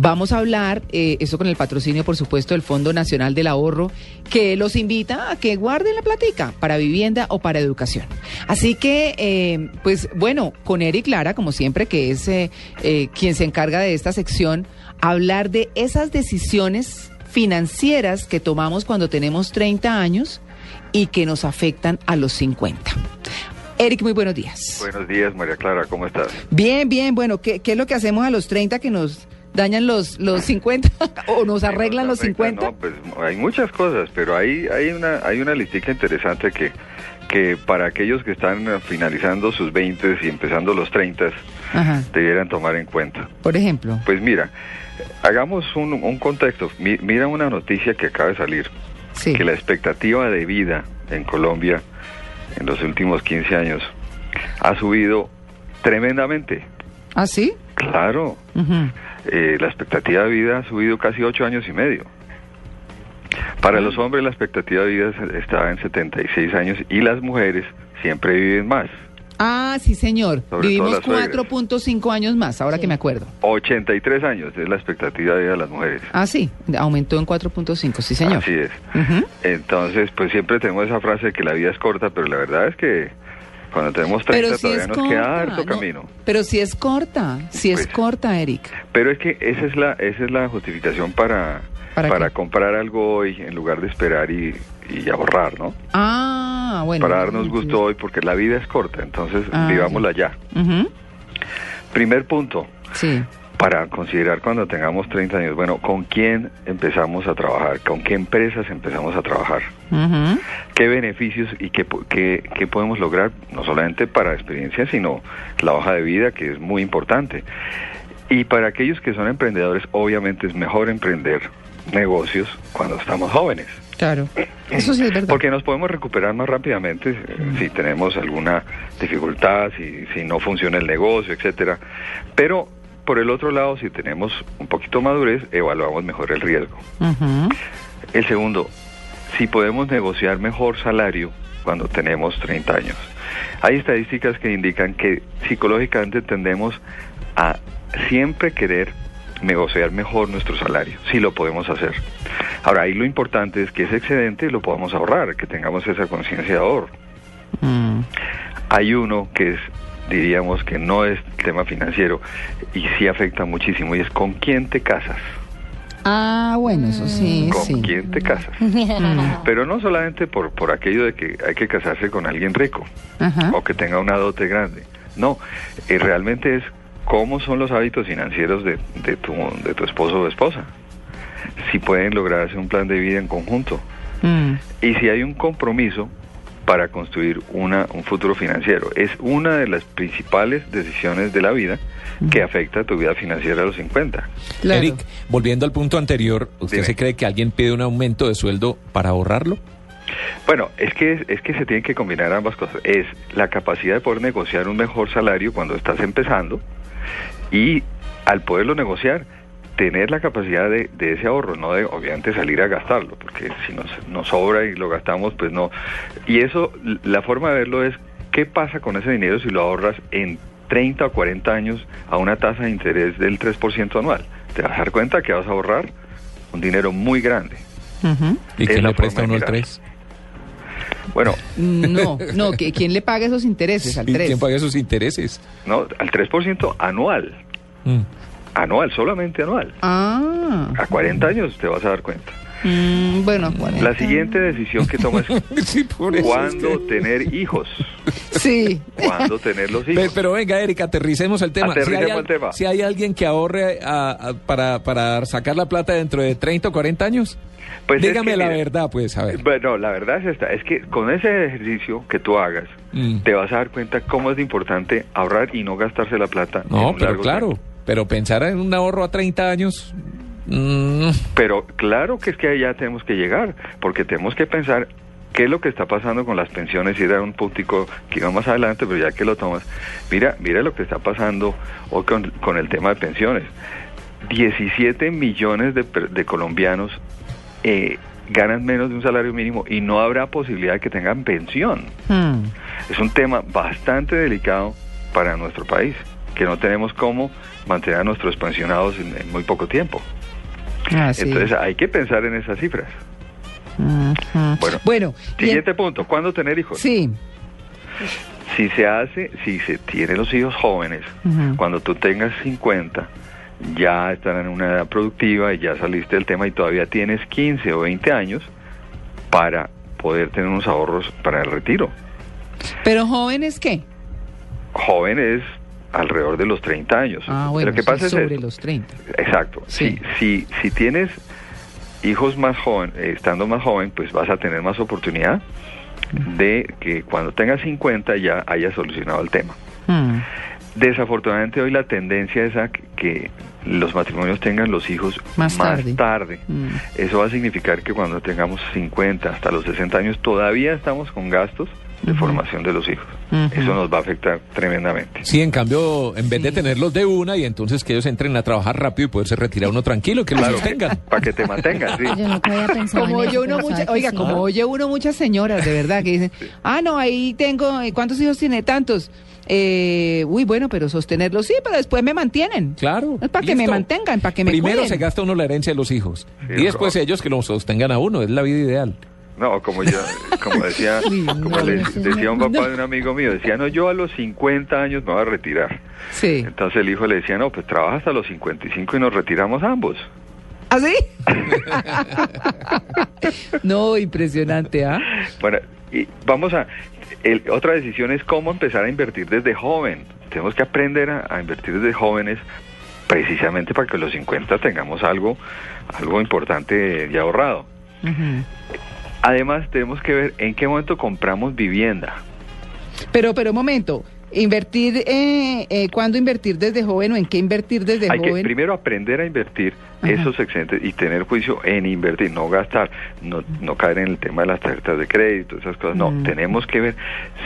Vamos a hablar, eh, eso con el patrocinio, por supuesto, del Fondo Nacional del Ahorro, que los invita a que guarden la platica para vivienda o para educación. Así que, eh, pues bueno, con Eric Lara, como siempre, que es eh, quien se encarga de esta sección, hablar de esas decisiones financieras que tomamos cuando tenemos 30 años y que nos afectan a los 50. Eric, muy buenos días. Buenos días, María Clara, ¿cómo estás? Bien, bien, bueno, ¿qué, qué es lo que hacemos a los 30 que nos dañan los, los 50 o nos arreglan Sí, los afecta, 50? No, pues hay muchas cosas, pero hay, hay una hay una listica interesante que, que para aquellos que están finalizando sus 20 y empezando los 30 Ajá. debieran tomar en cuenta. Por ejemplo. Pues mira, hagamos un, un contexto. Mi- mira una noticia que acaba de salir, Sí. que la expectativa de vida en Colombia en los últimos 15 años ha subido tremendamente. ¿Ah, sí? Claro, Ujú. Eh, la expectativa de vida ha subido casi ocho años y medio. Para los hombres la expectativa de vida se- estaba en 76 años y las mujeres siempre viven más. Ah, sí, señor. Sobre Vivimos todo las suegras. 4.5 años más, ahora que me acuerdo. 83 años es la expectativa de vida de las mujeres. Ah, sí, aumentó en 4.5, sí, señor. Así es. Entonces, pues siempre tenemos esa frase de que la vida es corta, pero la verdad es que cuando tenemos 30 Pero si todavía nos corta. queda harto no, camino. pero si es corta, si es Pues- corta, Eric. Pero es que esa es la esa es la justificación para ¿Para comprar algo hoy en lugar de esperar y, y ahorrar, ¿no? Ah, bueno. para darnos gusto hoy porque la vida es corta, entonces Ah, vivámosla ya. Ujú. Primer punto, Sí. Para considerar cuando tengamos 30 años, bueno, ¿con quién empezamos a trabajar? ¿Con qué empresas empezamos a trabajar? ¿Qué beneficios y qué, qué, qué podemos lograr? No solamente para experiencia, sino la hoja de vida, que es muy importante. Y para aquellos que son emprendedores, obviamente es mejor emprender negocios cuando estamos jóvenes. Claro. Eso sí es verdad. Porque nos podemos recuperar más rápidamente eh, si tenemos alguna dificultad, si, si no funciona el negocio, etcétera. Pero por el otro lado, si tenemos un poquito madurez, evaluamos mejor el riesgo. El segundo, si podemos negociar mejor salario cuando tenemos 30 años. Hay estadísticas que indican que psicológicamente tendemos a siempre querer negociar mejor nuestro salario, si lo podemos hacer. Ahora, ahí lo importante es que ese excedente lo podamos ahorrar, que tengamos esa conciencia de ahorro. Mm. Hay uno que es, diríamos que no es tema financiero y sí afecta muchísimo y es con quién te casas. Ah, bueno, eso sí, ¿Con sí. quién te casas? Mm. Pero no solamente por, por aquello de que hay que casarse con alguien rico Ajá. o que tenga una dote grande. No, eh, realmente es cómo son los hábitos financieros de, de, tu, de tu esposo o esposa. Si pueden lograrse un plan de vida en conjunto. Mm. Y si hay un compromiso para construir una, un futuro financiero. Es una de las principales decisiones de la vida que afecta a tu vida financiera a los 50. Claro. Eric, volviendo al punto anterior, ¿usted Dime. se cree que alguien pide un aumento de sueldo para ahorrarlo? Bueno, es que, es que se tienen que combinar ambas cosas. Es la capacidad de poder negociar un mejor salario cuando estás empezando y al poderlo negociar, tener la capacidad de, de ese ahorro, no de obviamente salir a gastarlo, porque si nos, nos sobra y lo gastamos, pues no. Y eso, la forma de verlo es, ¿qué pasa con ese dinero si lo ahorras en 30 o 40 años a una tasa de interés del 3% anual? Te vas a dar cuenta que vas a ahorrar un dinero muy grande. ¿Y quién le presta uno al mirar. 3? Bueno, No, no, que ¿quién le paga esos intereses al ¿Y 3? quién paga esos intereses? no, al 3% anual. Mm. Anual, solamente anual. Ah, A 40 años te vas a dar cuenta. mm, bueno, 40. La siguiente decisión que tomas es Sí, cuándo que- tener hijos. Sí. Cuándo tener los hijos. Pero venga, Erika, aterricemos el tema. Aterricemos si hay, el tema. si hay alguien que ahorre a- a- para, para sacar la plata dentro de 30 o 40 años, Pues es dígame que, la mira, verdad, pues, a ver. Bueno, la verdad es esta, es que con ese ejercicio que tú hagas, Mm. te vas a dar cuenta cómo es importante ahorrar y no gastarse la plata. No, pero claro, tiempo. Pero pensar en un ahorro a 30 años... mm, Pero claro que es que allá tenemos que llegar, porque tenemos que pensar qué es lo que está pasando con las pensiones y era un puntico que iba más adelante, pero ya que lo tomas, mira, mira lo que está pasando hoy con, con el tema de pensiones. 17 millones de, per- de colombianos eh, ganan menos de un salario mínimo y no habrá posibilidad de que tengan pensión. Mm. Es un tema bastante delicado para nuestro país. Que no tenemos cómo mantener a nuestros pensionados en, en muy poco tiempo. Ah, sí. Entonces hay que pensar en esas cifras. Bueno, Bueno, Siguiente punto, ¿cuándo tener hijos? sí. Si se hace, si se tiene los hijos jóvenes, cuando tú tengas 50, ya estarán en una edad productiva y ya saliste del tema y todavía tienes 15 o 20 años para poder tener unos ahorros para el retiro. Pero jóvenes, ¿qué? Joven es alrededor de los 30 años. Ah, bueno, Lo que sí, pasa sobre los 30. Exacto. Sí. Si, si, si tienes hijos más joven, eh, estando más joven, pues vas a tener más oportunidad de que cuando tengas 50 ya hayas solucionado el tema. Mm. Desafortunadamente hoy la tendencia es a que, los matrimonios tengan los hijos Más tarde. tarde. Mm. Eso va a significar que cuando tengamos 50 hasta los 60 años todavía estamos con gastos de formación de los hijos. Eso nos va a afectar tremendamente. Sí, en cambio, en vez de tenerlos de una y entonces que ellos entren a trabajar rápido y poderse retirar uno tranquilo, que los sostengan. Para que te mantengas, sí. Yo nunca había pensado Como en oye eso, uno mucha- oiga, sí. como oye uno muchas señoras, de verdad, que dicen, ah, no, ahí tengo, eh, ¿cuántos hijos tiene? Tantos. Eh, uy, bueno, pero sostenerlos sí, pero después me mantienen. Claro. Es para que me mantengan, para que me Primero cuiden. se gasta uno la herencia de los hijos Sí, y después ellos que los sostengan a uno. Es la vida ideal. No, como yo, como decía, como no, le decía un no. papá de un amigo mío, decía, no, yo a los 50 años me voy a retirar. Sí. Entonces el hijo le decía, no, pues trabaja hasta los 55 y nos retiramos ambos. ¿Así? no, impresionante, ¿ah? Bueno, y vamos a... el- otra decisión es cómo empezar a invertir desde joven. Tenemos que aprender a, a invertir desde jóvenes precisamente para que a los 50 tengamos algo, algo importante ya ahorrado. Ujú. Además, tenemos que ver en qué momento compramos vivienda. Pero, pero un momento, invertir, eh, eh, ¿cuándo invertir desde joven o en qué invertir desde Hay que joven? primero aprender a invertir Ajá. esos excedentes y tener juicio en invertir, no gastar, no, no caer en el tema de las tarjetas de crédito, esas cosas. No, Mm. tenemos que ver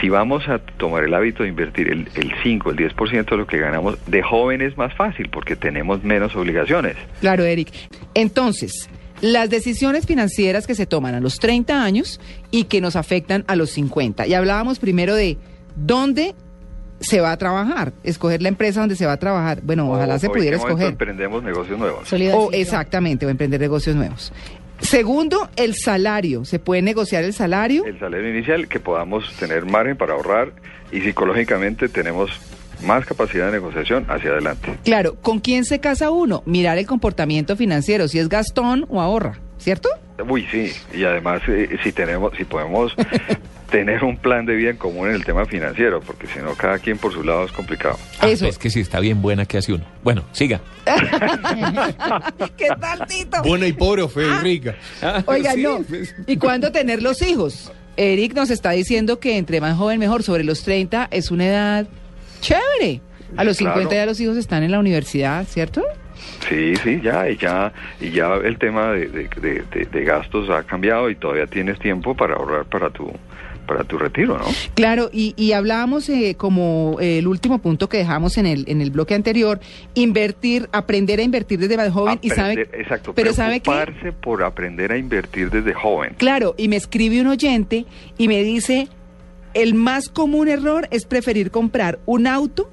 si vamos a tomar el hábito de invertir el, el 5, el 10% de lo que ganamos de joven es más fácil porque tenemos menos obligaciones. Claro, Eric. Entonces, las decisiones financieras que se toman a los 30 años y que nos afectan a los 50. Y hablábamos primero de dónde se va a trabajar, escoger la empresa donde se va a trabajar. Bueno, ojalá se o pudiera escoger. emprendemos negocios nuevos. Solidaridad. O exactamente, o emprender negocios nuevos. Segundo, el salario. ¿Se puede negociar el salario? El salario inicial, que podamos tener margen para ahorrar y psicológicamente tenemos más capacidad de negociación hacia adelante. Claro, ¿con quién se casa uno? Mirar el comportamiento financiero, si es gastón o ahorra, ¿cierto? Uy, sí, y además eh, si tenemos, si podemos tener un plan de vida en común en el tema financiero, porque si no cada quien por su lado es complicado. Ah, Eso. Es que sí, está bien buena que hace uno. Bueno, siga. ¿Qué tal, Tito? Buena y pobre fea y rica. Oiga, Sí, no. pues. ¿Y cuándo tener los hijos? Eric nos está diciendo que entre más joven mejor, sobre los 30 es una edad chévere. A los Claro. 50 ya los hijos están en la universidad, ¿cierto? Sí, sí, ya, y ya, y ya el tema de, de- de- de- de gastos ha cambiado y todavía tienes tiempo para ahorrar para tu, para tu retiro, ¿no? Claro, y, y hablábamos eh, como eh, el último punto que dejamos en el, en el bloque anterior, invertir, aprender a invertir desde más joven y sabe... Exacto, pero sabe que... preocuparse por aprender a invertir desde joven. Claro, y me escribe un oyente y me dice, el más común error es preferir comprar un auto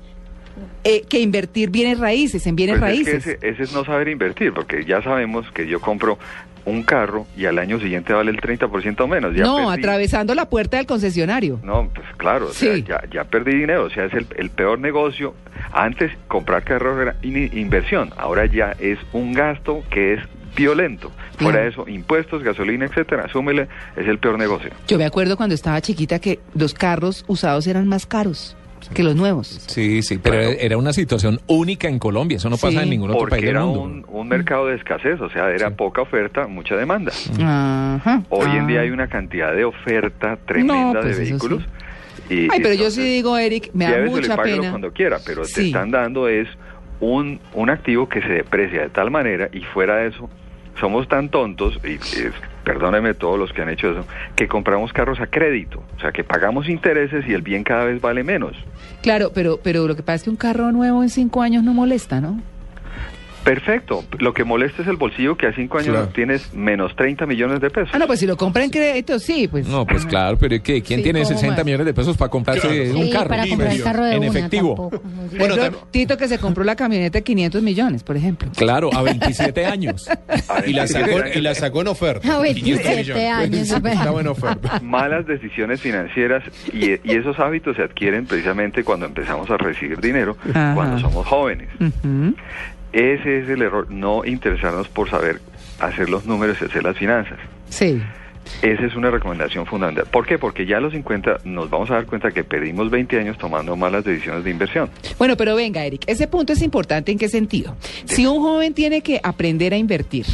eh, que invertir bienes raíces, en bienes Pues es que raíces. ese, ese es no saber invertir, porque ya sabemos que yo compro un carro y al año siguiente vale el 30% menos. Ya no, perdí. atravesando la puerta del concesionario. No, pues claro, o sea, Sí. ya, ya perdí dinero, o sea, es el, el peor negocio. Antes comprar carro era in- inversión, ahora ya es un gasto que es violento. Fuera de eso, impuestos, gasolina, etcétera, súmele, es el peor negocio. Yo me acuerdo cuando estaba chiquita que los carros usados eran más caros que los nuevos. Sí, sí, pero Claro. era una situación única en Colombia. Eso no pasa Sí. en ningún otro Porque país del era mundo. un, un mercado de escasez, o sea, era Sí. poca oferta, mucha demanda. Ajá. Hoy en Ah. día hay una cantidad de oferta tremenda No, pues de eso vehículos. sí. Y, Ay, pero yo entonces, sí digo, Eric, me da mucha pena. cuando quiera, pero te están dando es un, un activo que se deprecia de tal manera y fuera de eso somos tan tontos, y es- perdónenme todos los que han hecho eso, que compramos carros a crédito, o sea que pagamos intereses y el bien cada vez vale menos. Claro, pero, pero lo que pasa es que un carro nuevo en cinco años no molesta, ¿no? Perfecto. Lo que molesta es el bolsillo que a cinco años Claro. tienes menos 30 millones de pesos. Ah, no, pues si lo compra en crédito, sí, pues. No, pues claro, pero ¿y ¿qué? ¿Quién Sí, tiene ¿cómo 60 más? millones de pesos para comprarse Claro. un Sí, carro? para comprar el carro de en una efectivo. Bueno, Por ejemplo, tam- Tito que se compró la camioneta de 500 millones, por ejemplo. Claro, a 27 años. Y la sacó, y la sacó en oferta. A 27 500 millones. años. Estaba en oferta. Malas decisiones financieras y, y esos hábitos se adquieren precisamente cuando empezamos a recibir dinero, Ajá. cuando somos jóvenes. Ujú. Ese es el error, no interesarnos por saber hacer los números y hacer las finanzas. Sí. Esa es una recomendación fundamental. ¿Por qué? Porque ya a los 50 nos vamos a dar cuenta que perdimos 20 años tomando malas decisiones de inversión. Bueno, pero venga, Eric, ese punto es importante en qué sentido. Si un joven tiene que aprender a invertir,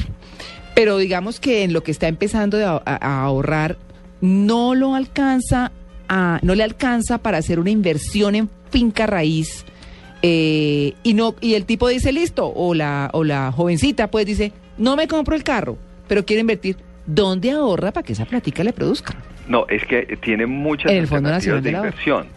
pero digamos que en lo que está empezando a, a- a ahorrar no lo alcanza a, no le alcanza para hacer una inversión en finca raíz eh, y no y el tipo dice listo o la o la jovencita pues dice no me compro el carro, pero quiero invertir. ¿Dónde ahorra para que esa platica le produzca? No, es que tiene muchas En el Fondo Nacional de Ahorro. inversión.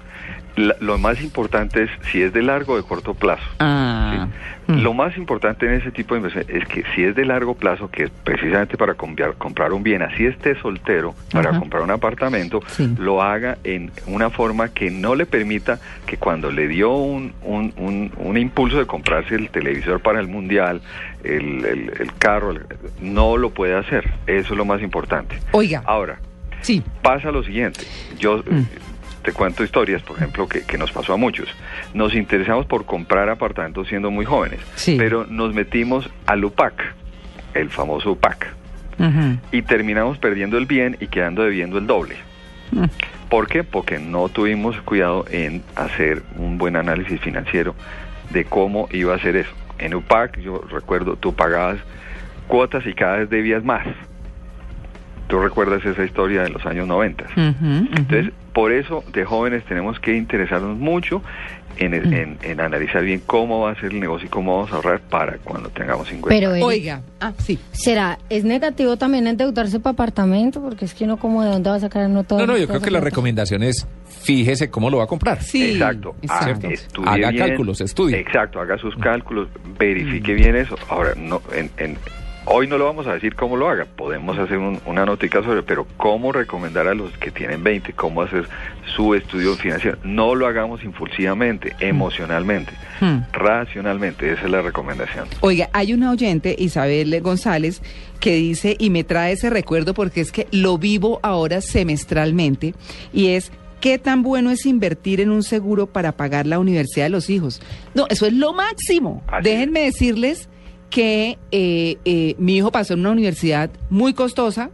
La- lo más importante es si es de largo o de corto plazo. Ah, Sí. mm. Lo más importante en ese tipo de inversión es que si es de largo plazo, que es precisamente para comprar, comprar un bien, así esté soltero, para Ajá. comprar un apartamento, Sí. lo haga en una forma que no le permita que cuando le dio un, un, un- un impulso de comprarse el televisor para el mundial, el, el- el carro, el- no lo puede hacer. Eso es lo más importante. Oiga, Ahora, sí. pasa lo siguiente. Yo Mm. Te cuento historias, por ejemplo, que, que nos pasó a muchos. Nos interesamos por comprar apartamentos siendo muy jóvenes, Sí. pero nos metimos al UPAC, el famoso UPAC, y terminamos perdiendo el bien y quedando debiendo el doble. Mm. ¿Por qué? Porque no tuvimos cuidado en hacer un buen análisis financiero de cómo iba a ser eso. En UPAC, yo recuerdo, tú pagabas cuotas y cada vez debías más. Tú recuerdas esa historia de los años 90. Ujú, ujú. Entonces, por eso de jóvenes tenemos que interesarnos mucho en, Mm. en- en analizar bien cómo va a ser el negocio y cómo vamos a ahorrar para cuando tengamos 50. Pero, Oiga, ah, sí. ¿será, es negativo también endeudarse para apartamento? Porque es que uno como de dónde va a sacar no todo. No, no, yo toda creo que la recomendación es fíjese cómo lo va a comprar. Sí, exacto. Ah, exacto. Haga bien. cálculos, estudie. Exacto, haga sus cálculos, verifique Mm. bien eso. Ahora, no, en, en- hoy no lo vamos a decir cómo lo haga. Podemos hacer un- una notica sobre, pero cómo recomendar a los que tienen 20 cómo hacer su estudio financiero. No lo hagamos impulsivamente, emocionalmente, Hmm. racionalmente. Esa es la recomendación. Oiga, hay una oyente, Isabel González, que dice, y me trae ese recuerdo porque es que lo vivo ahora semestralmente, y es, ¿qué tan bueno es invertir en un seguro para pagar la universidad de los hijos? No, eso es lo máximo. Así Déjenme decirles que eh, eh, mi hijo pasó en una universidad muy costosa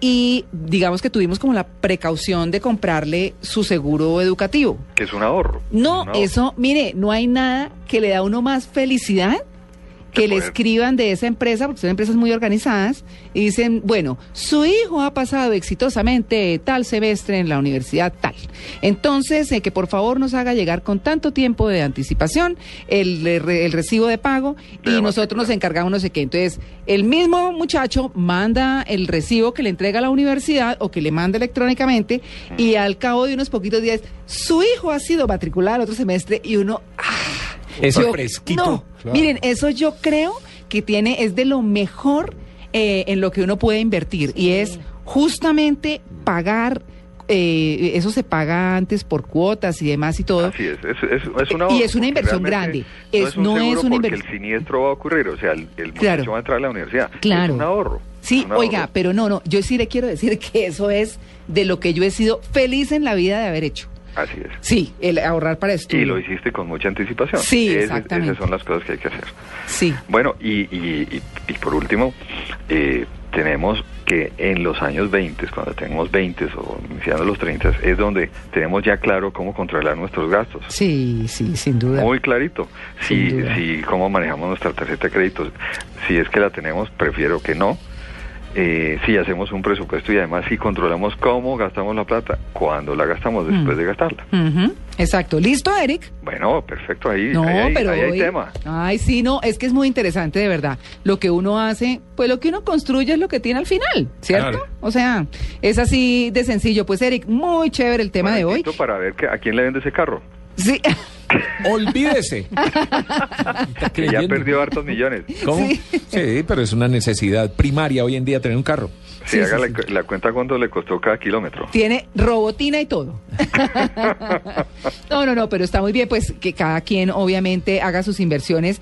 y digamos que tuvimos como la precaución de comprarle su seguro educativo. Que es un ahorro. No, Un ahorro. eso, mire, no hay nada que le da a uno más felicidad que le escriban de esa empresa, porque son empresas muy organizadas, y dicen, bueno, su hijo ha pasado exitosamente tal semestre en la universidad tal. Entonces, eh, que por favor nos haga llegar con tanto tiempo de anticipación el, eh, el recibo de pago De y nosotros nos encargamos no sé qué. Entonces, el mismo muchacho manda el recibo que le entrega a la universidad o que le manda electrónicamente y al cabo de unos poquitos días, su hijo ha sido matriculado al otro semestre y uno, Eso yo- fresquito. No, Claro. miren, eso yo creo que tiene, es de lo mejor eh, en lo que uno puede invertir y es justamente pagar, eh, eso se paga antes por cuotas y demás y todo. Así es, es, es, es una Y es una inversión grande. No Es- es, un no es una porque invers- el siniestro va a ocurrir, o sea, el, el muchacho Claro. va a entrar a la universidad. Claro. Es un ahorro. Sí, es un ahorro. oiga, pero no, no, yo sí le quiero decir que eso es de lo que yo he sido feliz en la vida de haber hecho. Así es. Sí, el ahorrar para Y estudio. lo hiciste con mucha anticipación. Sí, exactamente. Esas son las cosas que hay que hacer. Sí. Bueno, y, y, y, y por último, eh, tenemos que en los años 20, cuando tenemos 20 o iniciando los 30, es donde tenemos ya claro cómo controlar nuestros gastos. Sí, sí, sin duda. Muy clarito. Sin Si, duda. si cómo manejamos nuestra tarjeta de crédito. Si es que la tenemos, prefiero que no. Eh, si hacemos un presupuesto y además si controlamos cómo gastamos la plata, cuando la gastamos después Mm. de gastarla. Exacto. ¿Listo, Eric? Bueno, perfecto, ahí, No, ahí, hay- pero ahí hay hoy- tema. Ay, sí, no, es que es muy interesante de verdad. Lo que uno hace, pues lo que uno construye es lo que tiene al final, ¿cierto? Claro. O sea, es así de sencillo. Pues Eric, muy chévere el tema de hoy. Para ver que, a quién le vende ese carro. Sí. olvídese. Que ya perdió hartos millones. ¿Cómo? Sí. pero es una necesidad primaria hoy en día tener un carro. Sí, Sí, haga sí, la, la cuenta cuánto le costó cada kilómetro. Tiene robotina y todo. no, no, no, pero está muy bien, pues que cada quien obviamente haga sus inversiones,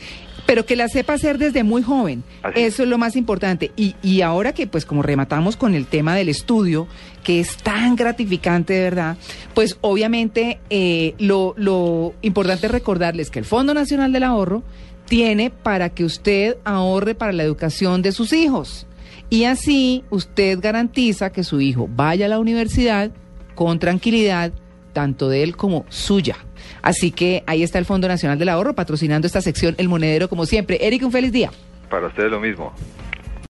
pero que las sepa hacer desde muy joven. Así. Eso es lo más importante. Y, y ahora que pues como rematamos con el tema del estudio, que es tan gratificante de verdad, pues obviamente eh, lo, lo importante es recordarles que el Fondo Nacional del Ahorro tiene para que usted ahorre para la educación de sus hijos. Y así usted garantiza que su hijo vaya a la universidad con tranquilidad, tanto de él como suya. Así que ahí está el Fondo Nacional del Ahorro patrocinando esta sección El Monedero como siempre. Eric, un feliz día. Para ustedes lo mismo.